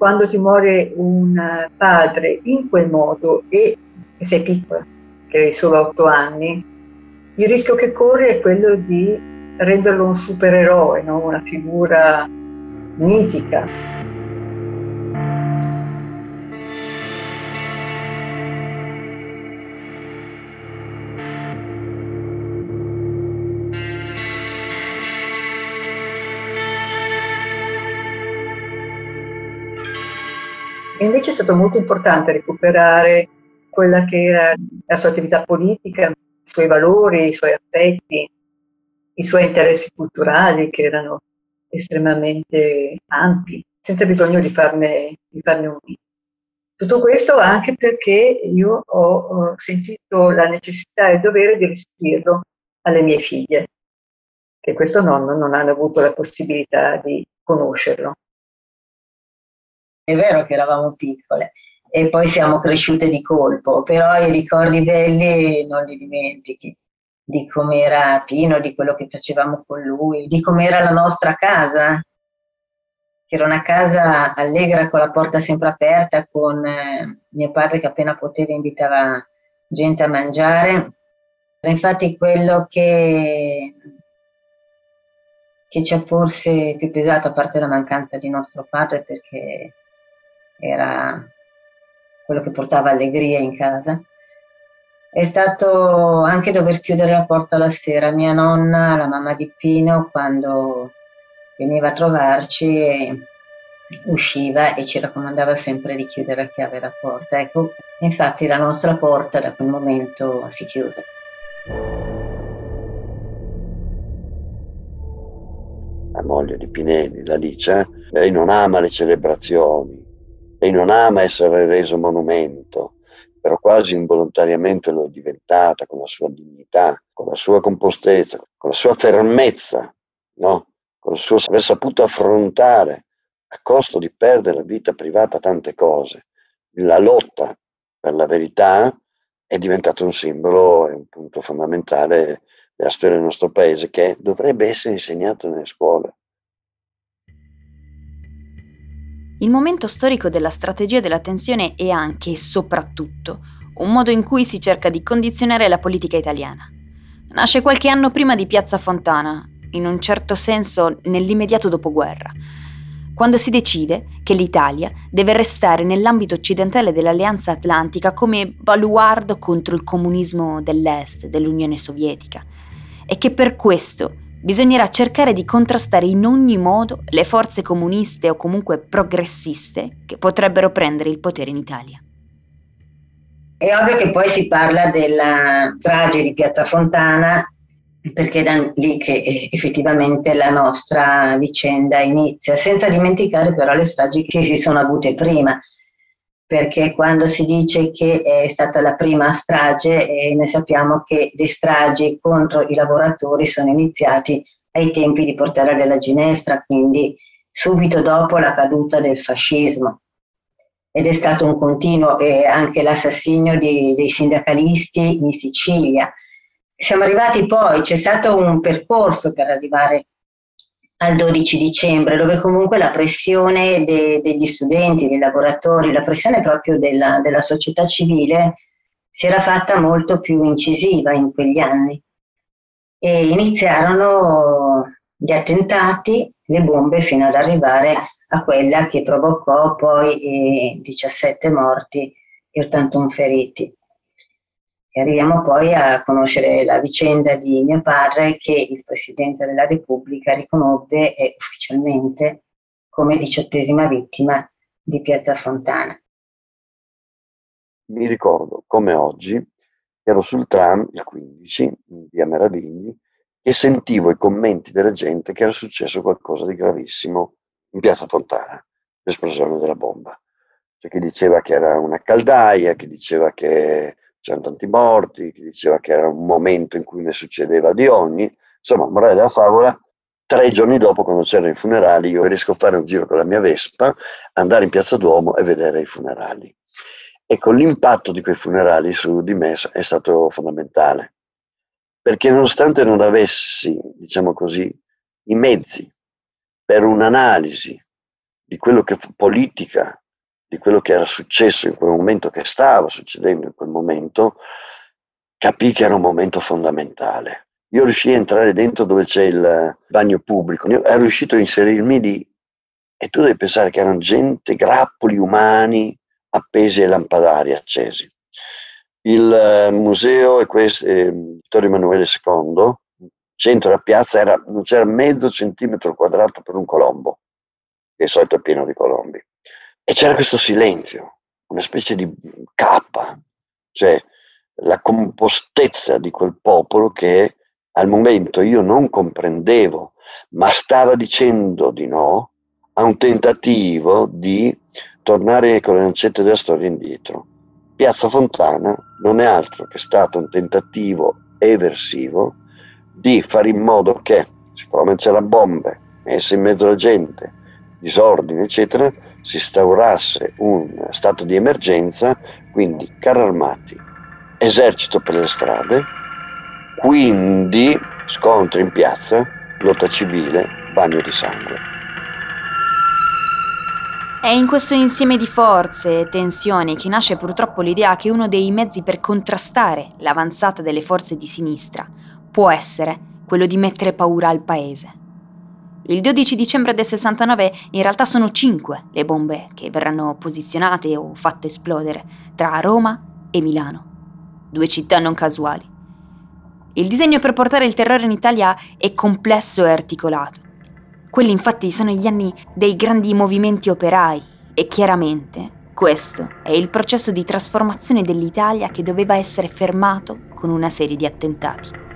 quando ti muore un padre in quel modo e sei piccola, che hai solo otto anni, il rischio che corri è quello di renderlo un supereroe, no? una figura mitica. Invece è stato molto importante recuperare quella che era la sua attività politica, i suoi valori, i suoi affetti, i suoi interessi culturali che erano estremamente ampi, senza bisogno di farne, di farne un Tutto questo anche perché io ho, ho sentito la necessità e il dovere di restituirlo alle mie figlie, che questo nonno non hanno avuto la possibilità di conoscerlo. È vero che eravamo piccole e poi siamo cresciute di colpo, però i ricordi belli non li dimentichi di com'era Pino, di quello che facevamo con lui, di com'era la nostra casa, che era una casa allegra con la porta sempre aperta, con eh, mio padre che appena poteva invitava gente a mangiare. Infatti quello che, che ci ha forse più pesato, a parte la mancanza di nostro padre, perché era quello che portava allegria in casa. È stato anche dover chiudere la porta la sera. Mia nonna, la mamma di Pino, quando veniva a trovarci, usciva e ci raccomandava sempre di chiudere a chiave la porta. Ecco, infatti la nostra porta da quel momento si chiuse. La moglie di Pinelli, la Lice, lei non ama le celebrazioni, lei non ama essere reso monumento, però quasi involontariamente lo è diventata con la sua dignità, con la sua compostezza, con la sua fermezza, no? con il suo aver saputo affrontare a costo di perdere la vita privata tante cose. La lotta per la verità è diventato un simbolo e un punto fondamentale della storia del nostro paese che dovrebbe essere insegnato nelle scuole. Il momento storico della strategia della tensione è anche e soprattutto un modo in cui si cerca di condizionare la politica italiana. Nasce qualche anno prima di Piazza Fontana, in un certo senso nell'immediato dopoguerra, quando si decide che l'Italia deve restare nell'ambito occidentale dell'Alleanza Atlantica come baluardo contro il comunismo dell'Est, dell'Unione Sovietica, e che per questo Bisognerà cercare di contrastare in ogni modo le forze comuniste o comunque progressiste che potrebbero prendere il potere in Italia. È ovvio che poi si parla della strage di Piazza Fontana perché è da lì che eh, effettivamente la nostra vicenda inizia, senza dimenticare però le stragi che si sono avute prima perché quando si dice che è stata la prima strage, eh, noi sappiamo che le stragi contro i lavoratori sono iniziati ai tempi di Portella della Ginestra, quindi subito dopo la caduta del fascismo. Ed è stato un continuo eh, anche l'assassinio dei sindacalisti in Sicilia. Siamo arrivati poi, c'è stato un percorso per arrivare al 12 dicembre, dove comunque la pressione de, degli studenti, dei lavoratori, la pressione proprio della, della società civile si era fatta molto più incisiva in quegli anni e iniziarono gli attentati, le bombe fino ad arrivare a quella che provocò poi eh, 17 morti e 81 feriti. E arriviamo poi a conoscere la vicenda di mio padre che il Presidente della Repubblica riconobbe eh, ufficialmente come diciottesima vittima di Piazza Fontana. Mi ricordo come oggi ero sul tram il 15 in via Meravigli e sentivo i commenti della gente che era successo qualcosa di gravissimo in Piazza Fontana, l'esplosione della bomba. C'è chi diceva che era una caldaia, chi diceva che c'erano tanti morti, diceva che era un momento in cui ne succedeva di ogni. Insomma, morale della favola, tre giorni dopo, quando c'erano i funerali, io riesco a fare un giro con la mia Vespa, andare in Piazza Duomo e vedere i funerali. Ecco, l'impatto di quei funerali su di me è stato fondamentale, perché nonostante non avessi, diciamo così, i mezzi per un'analisi di quello che fu politica, di quello che era successo in quel momento, che stava succedendo in quel momento, capì che era un momento fondamentale. Io riuscii a entrare dentro dove c'è il bagno pubblico, ero riuscito a inserirmi lì e tu devi pensare che erano gente, grappoli umani appesi ai lampadari accesi. Il eh, museo è questo, eh, Vittorio Emanuele II, centro della piazza, era, non c'era mezzo centimetro quadrato per un colombo, che di solito è pieno di colombi. E c'era questo silenzio, una specie di cappa, cioè la compostezza di quel popolo che al momento io non comprendevo, ma stava dicendo di no a un tentativo di tornare con le lancette della storia indietro. Piazza Fontana non è altro che stato un tentativo eversivo di fare in modo che, siccome c'erano bombe messe in mezzo alla gente, disordine, eccetera, si instaurasse un stato di emergenza, quindi carri armati, esercito per le strade, quindi scontri in piazza, lotta civile, bagno di sangue. È in questo insieme di forze e tensioni che nasce purtroppo l'idea che uno dei mezzi per contrastare l'avanzata delle forze di sinistra può essere quello di mettere paura al paese. Il 12 dicembre del 69 in realtà sono cinque le bombe che verranno posizionate o fatte esplodere tra Roma e Milano, due città non casuali. Il disegno per portare il terrore in Italia è complesso e articolato. Quelli infatti sono gli anni dei grandi movimenti operai e chiaramente questo è il processo di trasformazione dell'Italia che doveva essere fermato con una serie di attentati.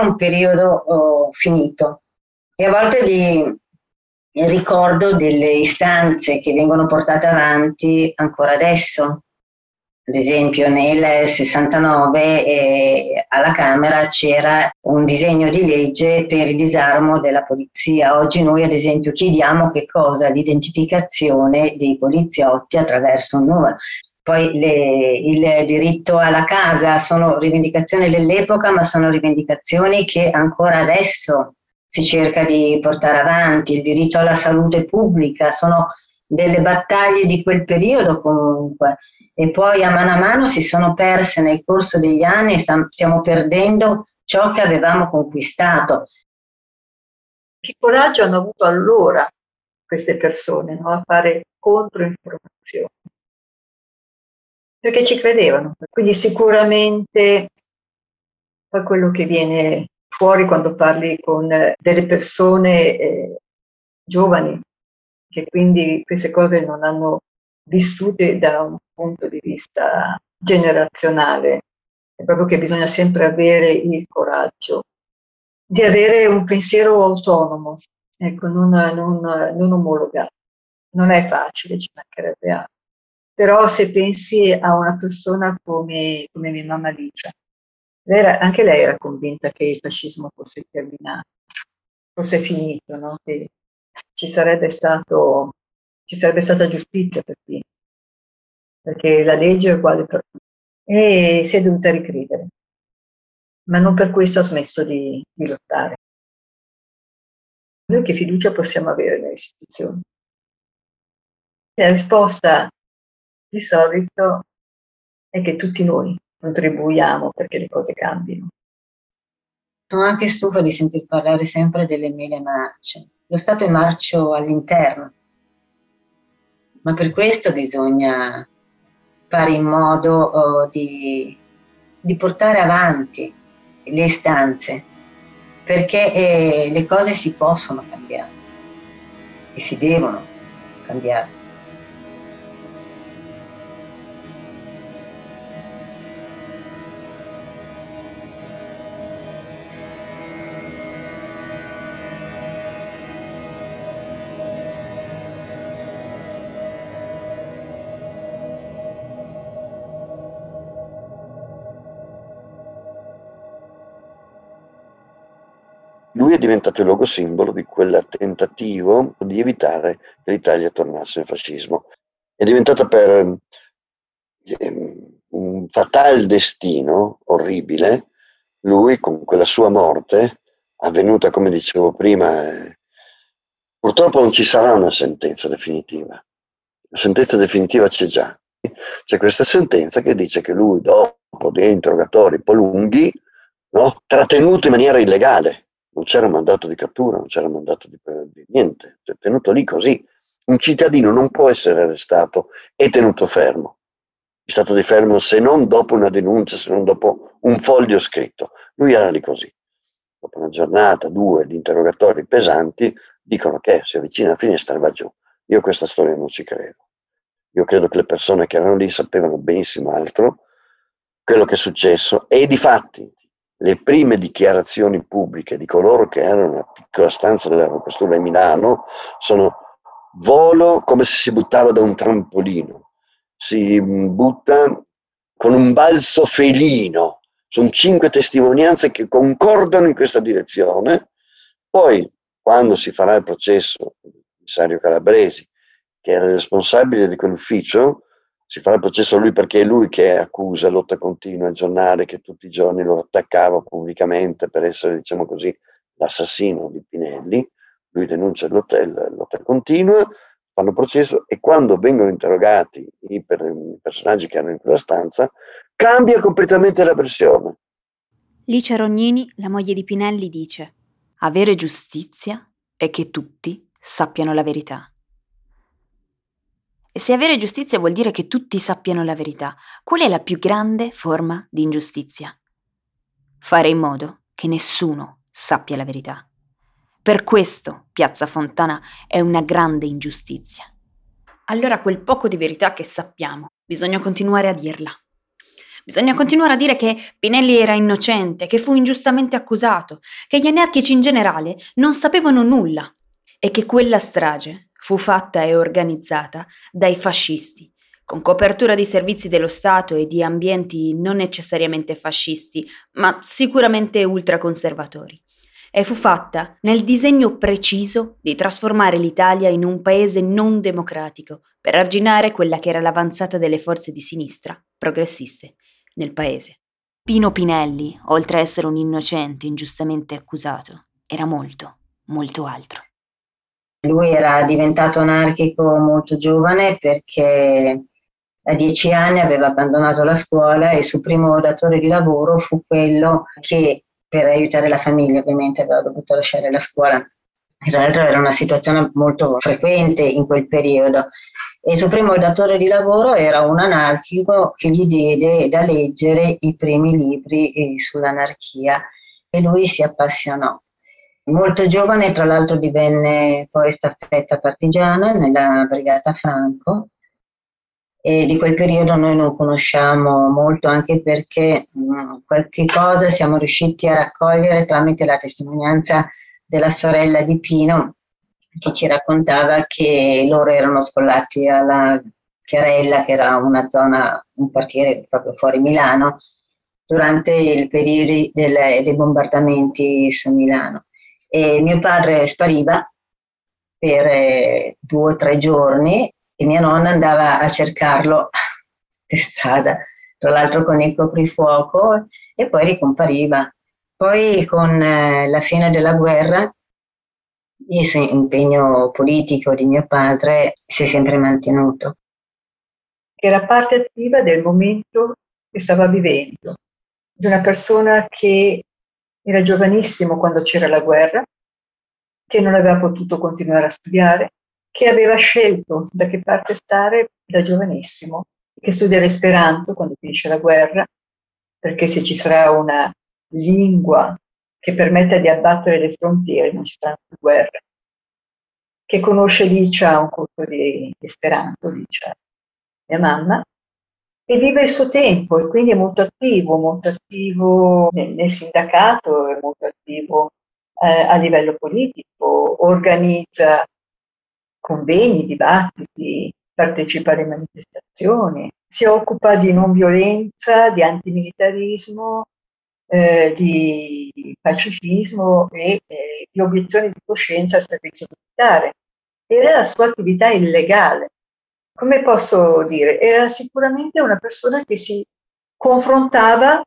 Un periodo oh, finito. E a volte di, ricordo delle istanze che vengono portate avanti ancora adesso. Ad esempio nel 69 eh, alla Camera c'era un disegno di legge per il disarmo della polizia. Oggi noi ad esempio chiediamo che cosa? L'identificazione dei poliziotti attraverso un numero. Poi le, il diritto alla casa sono rivendicazioni dell'epoca, ma sono rivendicazioni che ancora adesso si cerca di portare avanti. Il diritto alla salute pubblica sono delle battaglie di quel periodo comunque e poi a mano a mano si sono perse nel corso degli anni e stiamo perdendo ciò che avevamo conquistato. Che coraggio hanno avuto allora queste persone no? a fare controinformazioni? Perché ci credevano. Quindi sicuramente poi quello che viene fuori quando parli con delle persone eh, giovani, che quindi queste cose non hanno vissute da un punto di vista generazionale, è proprio che bisogna sempre avere il coraggio di avere un pensiero autonomo, ecco, non, non, non omologato. Non è facile, ci mancherebbe altro. Però se pensi a una persona come, come mia mamma Licia, anche lei era convinta che il fascismo fosse terminato, fosse finito, no? che ci sarebbe, stato, ci sarebbe stata giustizia per Pino, perché la legge è uguale per tutti. E si è dovuta ricredere, ma non per questo ha smesso di, di lottare. Noi che fiducia possiamo avere nelle istituzioni? La risposta di solito è che tutti noi contribuiamo perché le cose cambino. Sono anche stufa di sentir parlare sempre delle mele marce. Lo Stato è marcio all'interno, ma per questo bisogna fare in modo oh, di, di, portare avanti le istanze, perché eh, le cose si possono cambiare e si devono cambiare. Lui è diventato il logo simbolo di quel tentativo di evitare che l'Italia tornasse al fascismo. È diventato per eh, un fatale destino orribile, lui con quella sua morte, avvenuta come dicevo prima, eh, purtroppo non ci sarà una sentenza definitiva. La sentenza definitiva c'è già. C'è questa sentenza che dice che lui, dopo dei interrogatori un po' lunghi, no, trattenuto in maniera illegale, non c'era mandato di cattura, non c'era mandato di, di niente, cioè, tenuto lì così. Un cittadino non può essere arrestato e tenuto fermo. È stato di fermo se non dopo una denuncia, se non dopo un foglio scritto. Lui era lì così. Dopo una giornata, due di interrogatori pesanti, dicono che si avvicina a finestra e va giù. Io questa storia non ci credo. Io credo che le persone che erano lì sapevano benissimo altro, quello che è successo e di fatti le prime dichiarazioni pubbliche di coloro che erano nella piccola stanza della questura di Milano sono volo come se si buttava da un trampolino, si butta con un balzo felino. Sono cinque testimonianze che concordano in questa direzione. Poi, quando si farà il processo, il commissario Calabresi, che era il responsabile di quell'ufficio, si farà il processo a lui perché è lui che accusa lotta continua il giornale che tutti i giorni lo attaccava pubblicamente per essere, diciamo così, l'assassino di Pinelli. Lui denuncia l'hotel, lotta continua, fanno processo e quando vengono interrogati i, per, i personaggi che erano in quella stanza, cambia completamente la versione. Licia Rognini, la moglie di Pinelli, dice: Avere giustizia è che tutti sappiano la verità. Se avere giustizia vuol dire che tutti sappiano la verità, qual è la più grande forma di ingiustizia? Fare in modo che nessuno sappia la verità. Per questo Piazza Fontana è una grande ingiustizia. Allora quel poco di verità che sappiamo, bisogna continuare a dirla. Bisogna continuare a dire che Pinelli era innocente, che fu ingiustamente accusato, che gli anarchici in generale non sapevano nulla e che quella strage fu fatta e organizzata dai fascisti, con copertura di servizi dello Stato e di ambienti non necessariamente fascisti, ma sicuramente ultraconservatori. E fu fatta nel disegno preciso di trasformare l'Italia in un paese non democratico, per arginare quella che era l'avanzata delle forze di sinistra, progressiste, nel paese. Pino Pinelli, oltre a essere un innocente ingiustamente accusato, era molto, molto altro. Lui era diventato anarchico molto giovane perché a dieci anni aveva abbandonato la scuola e il suo primo datore di lavoro fu quello che per aiutare la famiglia ovviamente aveva dovuto lasciare la scuola. Tra l'altro era una situazione molto frequente in quel periodo e il suo primo datore di lavoro era un anarchico che gli diede da leggere i primi libri eh, sull'anarchia e lui si appassionò. Molto giovane, tra l'altro, divenne poi staffetta partigiana nella Brigata Franco. E di quel periodo noi non conosciamo molto anche perché mh, mm, qualche cosa siamo riusciti a raccogliere tramite la testimonianza della sorella di Pino che ci raccontava che loro erano scollati alla Chiarella, che era una zona, un quartiere proprio fuori Milano, durante il periodo del, dei bombardamenti su Milano e mio padre spariva per eh, due o tre giorni e mia nonna andava a cercarlo per strada, tra l'altro con il coprifuoco e poi ricompariva. Poi con eh, la fine della guerra il suo impegno politico di mio padre si è sempre mantenuto. Era parte attiva del momento che stava vivendo, di una persona che era giovanissimo quando c'era la guerra, che non aveva potuto continuare a studiare, che aveva scelto da che parte stare da giovanissimo, che studia l'esperanto quando finisce la guerra, perché se ci sarà una lingua che permetta di abbattere le frontiere non ci sarà più guerra, che conosce Licia un corso di esperanto, Licia, mia mamma, e vive il suo tempo e quindi è molto attivo, molto attivo nel, nel sindacato, è molto attivo eh, a livello politico, organizza convegni, dibattiti, partecipa alle manifestazioni, si occupa di non violenza, di antimilitarismo, eh, di pacifismo e eh, di obiezione di coscienza al servizio militare. Era la sua attività illegale, come posso dire, era sicuramente una persona che si confrontava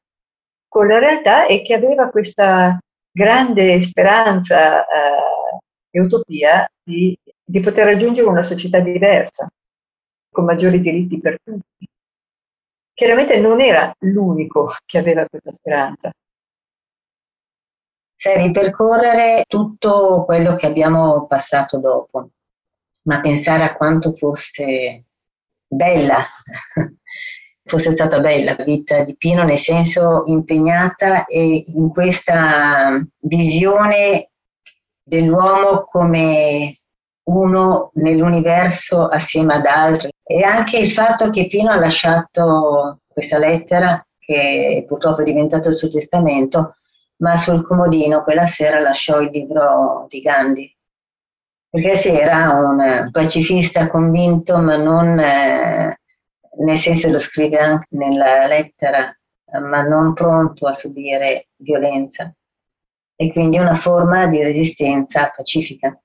con la realtà e che aveva questa grande speranza eh, e utopia di, di poter raggiungere una società diversa, con maggiori diritti per tutti. Chiaramente non era l'unico che aveva questa speranza. Sai, ripercorrere tutto quello che abbiamo passato dopo, ma pensare a quanto fosse bella, fosse stata bella la vita di Pino, nel senso impegnata e in questa visione dell'uomo come uno nell'universo assieme ad altri. E anche il fatto che Pino ha lasciato questa lettera, che purtroppo è diventato il suo testamento, ma sul comodino quella sera lasciò il libro di Gandhi perché sì, era un pacifista convinto, ma non eh, nel senso lo scrive anche nella lettera, ma non pronto a subire violenza e quindi una forma di resistenza pacifica.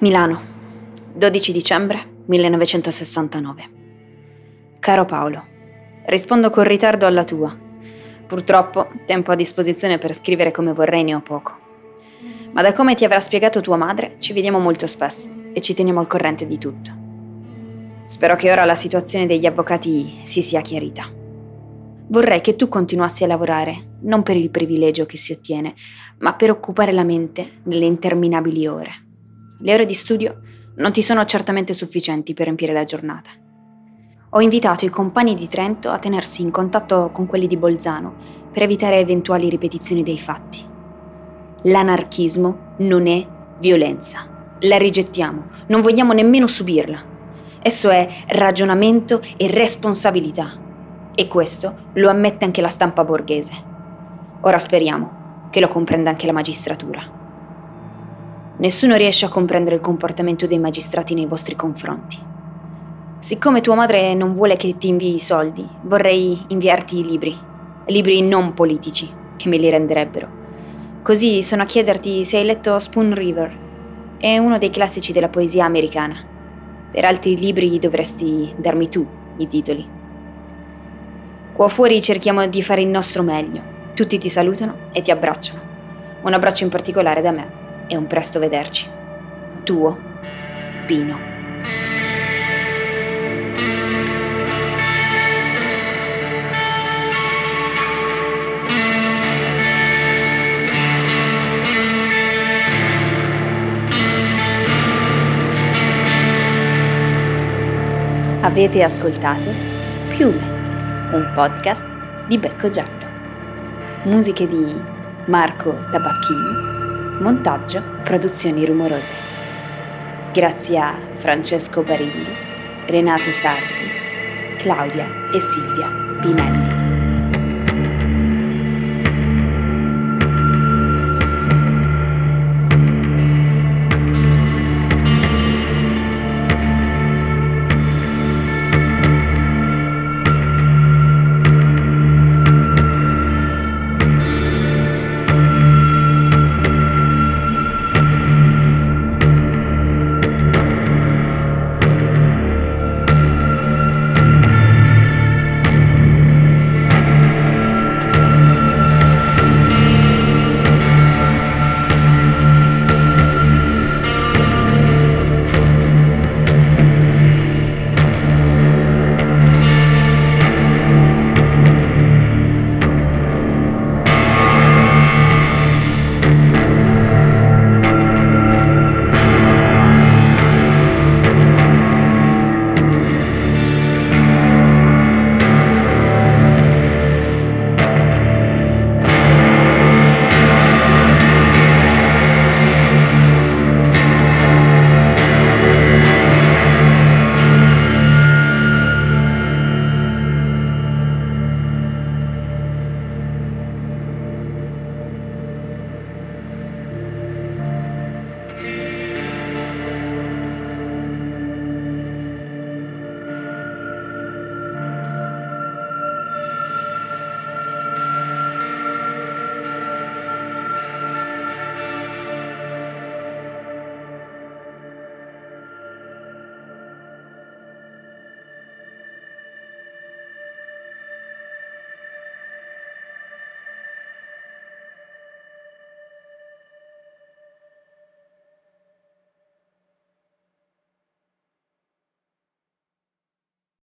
Milano 12 dicembre 1969. Caro Paolo, rispondo con ritardo alla tua. Purtroppo tempo a disposizione per scrivere come vorrei ne ho poco. Ma da come ti avrà spiegato tua madre, ci vediamo molto spesso e ci teniamo al corrente di tutto. Spero che ora la situazione degli avvocati si sia chiarita. Vorrei che tu continuassi a lavorare, non per il privilegio che si ottiene, ma per occupare la mente nelle interminabili ore. Le ore di studio non ti sono certamente sufficienti per riempire la giornata. Ho invitato i compagni di Trento a tenersi in contatto con quelli di Bolzano per evitare eventuali ripetizioni dei fatti. L'anarchismo non è violenza. La rigettiamo, non vogliamo nemmeno subirla. Esso è ragionamento e responsabilità. E questo lo ammette anche la stampa borghese. Ora speriamo che lo comprenda anche la magistratura. Nessuno riesce a comprendere il comportamento dei magistrati nei vostri confronti. Siccome tua madre non vuole che ti invii i soldi, vorrei inviarti i libri. Libri non politici, che me li renderebbero. Così sono a chiederti se hai letto Spoon River. È uno dei classici della poesia americana. Per altri libri dovresti darmi tu i titoli. Qua fuori cerchiamo di fare il nostro meglio. Tutti ti salutano e ti abbracciano. Un abbraccio in particolare da me e un presto vederci. Tuo, Pino. Avete ascoltato Piume, un podcast di Becco Giallo. Musiche di Marco Tabacchini Montaggio Produzioni Rumorose. Grazie a Francesco Barilli, Renato Sarti, Claudia e Silvia Pinelli.